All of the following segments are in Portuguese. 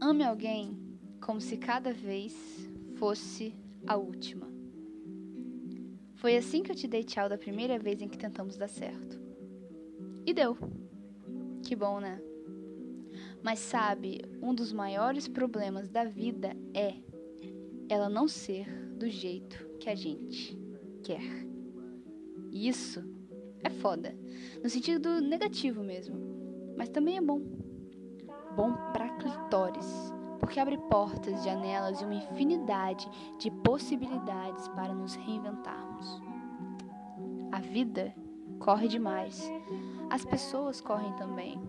Ame alguém como se cada vez fosse a última. Foi assim que eu te dei tchau da primeira vez em que tentamos dar certo. E deu. Que bom, né? Mas sabe, um dos maiores problemas da vida é ela não ser do jeito que a gente quer. Isso é foda, no sentido negativo mesmo, mas também é bom. Bom pra clitóris, porque abre portas, janelas e uma infinidade de possibilidades para nos reinventarmos. A vida corre demais, as pessoas correm também.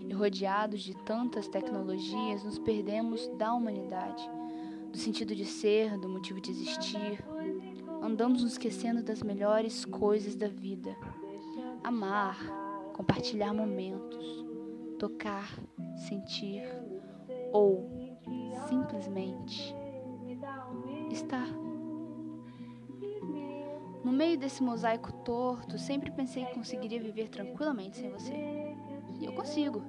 E rodeados de tantas tecnologias, nos perdemos da humanidade, do sentido de ser, do motivo de existir. Andamos nos esquecendo das melhores coisas da vida: amar, compartilhar momentos, tocar, sentir ou simplesmente estar. No meio desse mosaico torto, sempre pensei que conseguiria viver tranquilamente sem você. E eu consigo.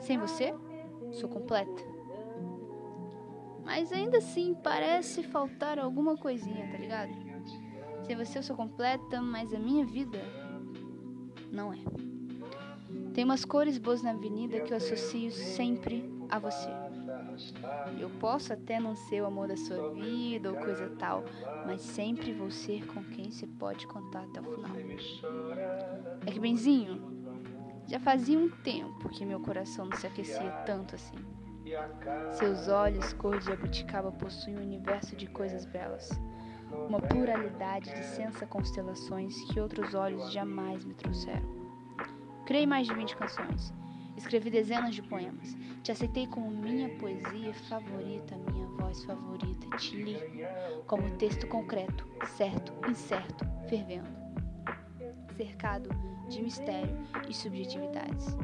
Sem você, sou completa. Mas ainda assim parece faltar alguma coisinha, tá ligado? Sem você eu sou completa, mas a minha vida não é. Tem umas cores boas na avenida que eu associo sempre a você. Eu posso até não ser o amor da sua vida ou coisa tal, mas sempre vou ser com quem você pode contar até o final. É que, benzinho, já fazia um tempo que meu coração não se aquecia tanto assim. Seus olhos, cor de jabuticaba, possuem um universo de coisas belas. Uma pluralidade de sensa constelações que outros olhos jamais me trouxeram. Criei mais de 20 canções. Escrevi dezenas de poemas. Te aceitei como minha poesia favorita, minha voz favorita. Te li como texto concreto, certo, incerto, fervendo. Cercado de mistério e subjetividades.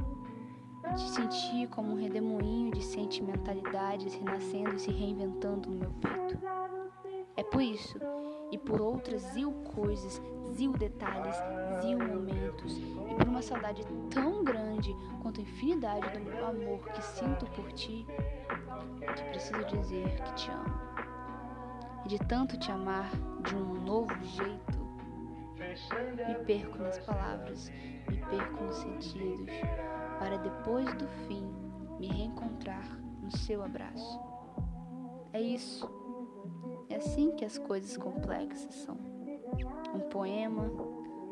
Te senti como um redemoinho de sentimentalidades renascendo e se reinventando no meu peito. É por isso e por outras zil coisas, zil detalhes, zil momentos, e por uma saudade tão grande quanto a infinidade do meu amor que sinto por ti, que preciso dizer que te amo. E de tanto te amar de um novo jeito, me perco nas palavras, me perco nos sentidos, para depois do fim me reencontrar no seu abraço. É isso. É assim que as coisas complexas são. Um poema,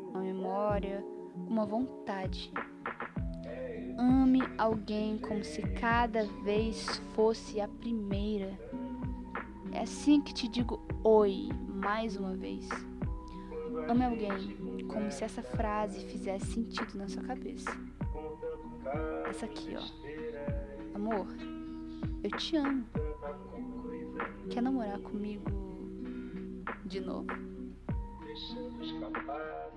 uma memória, uma vontade. Ame alguém como se cada vez fosse a primeira. É assim que te digo oi mais uma vez. Ame alguém como se essa frase fizesse sentido na sua cabeça. Essa aqui, ó. Amor, eu te amo. Quer namorar comigo de novo? Deixando escapar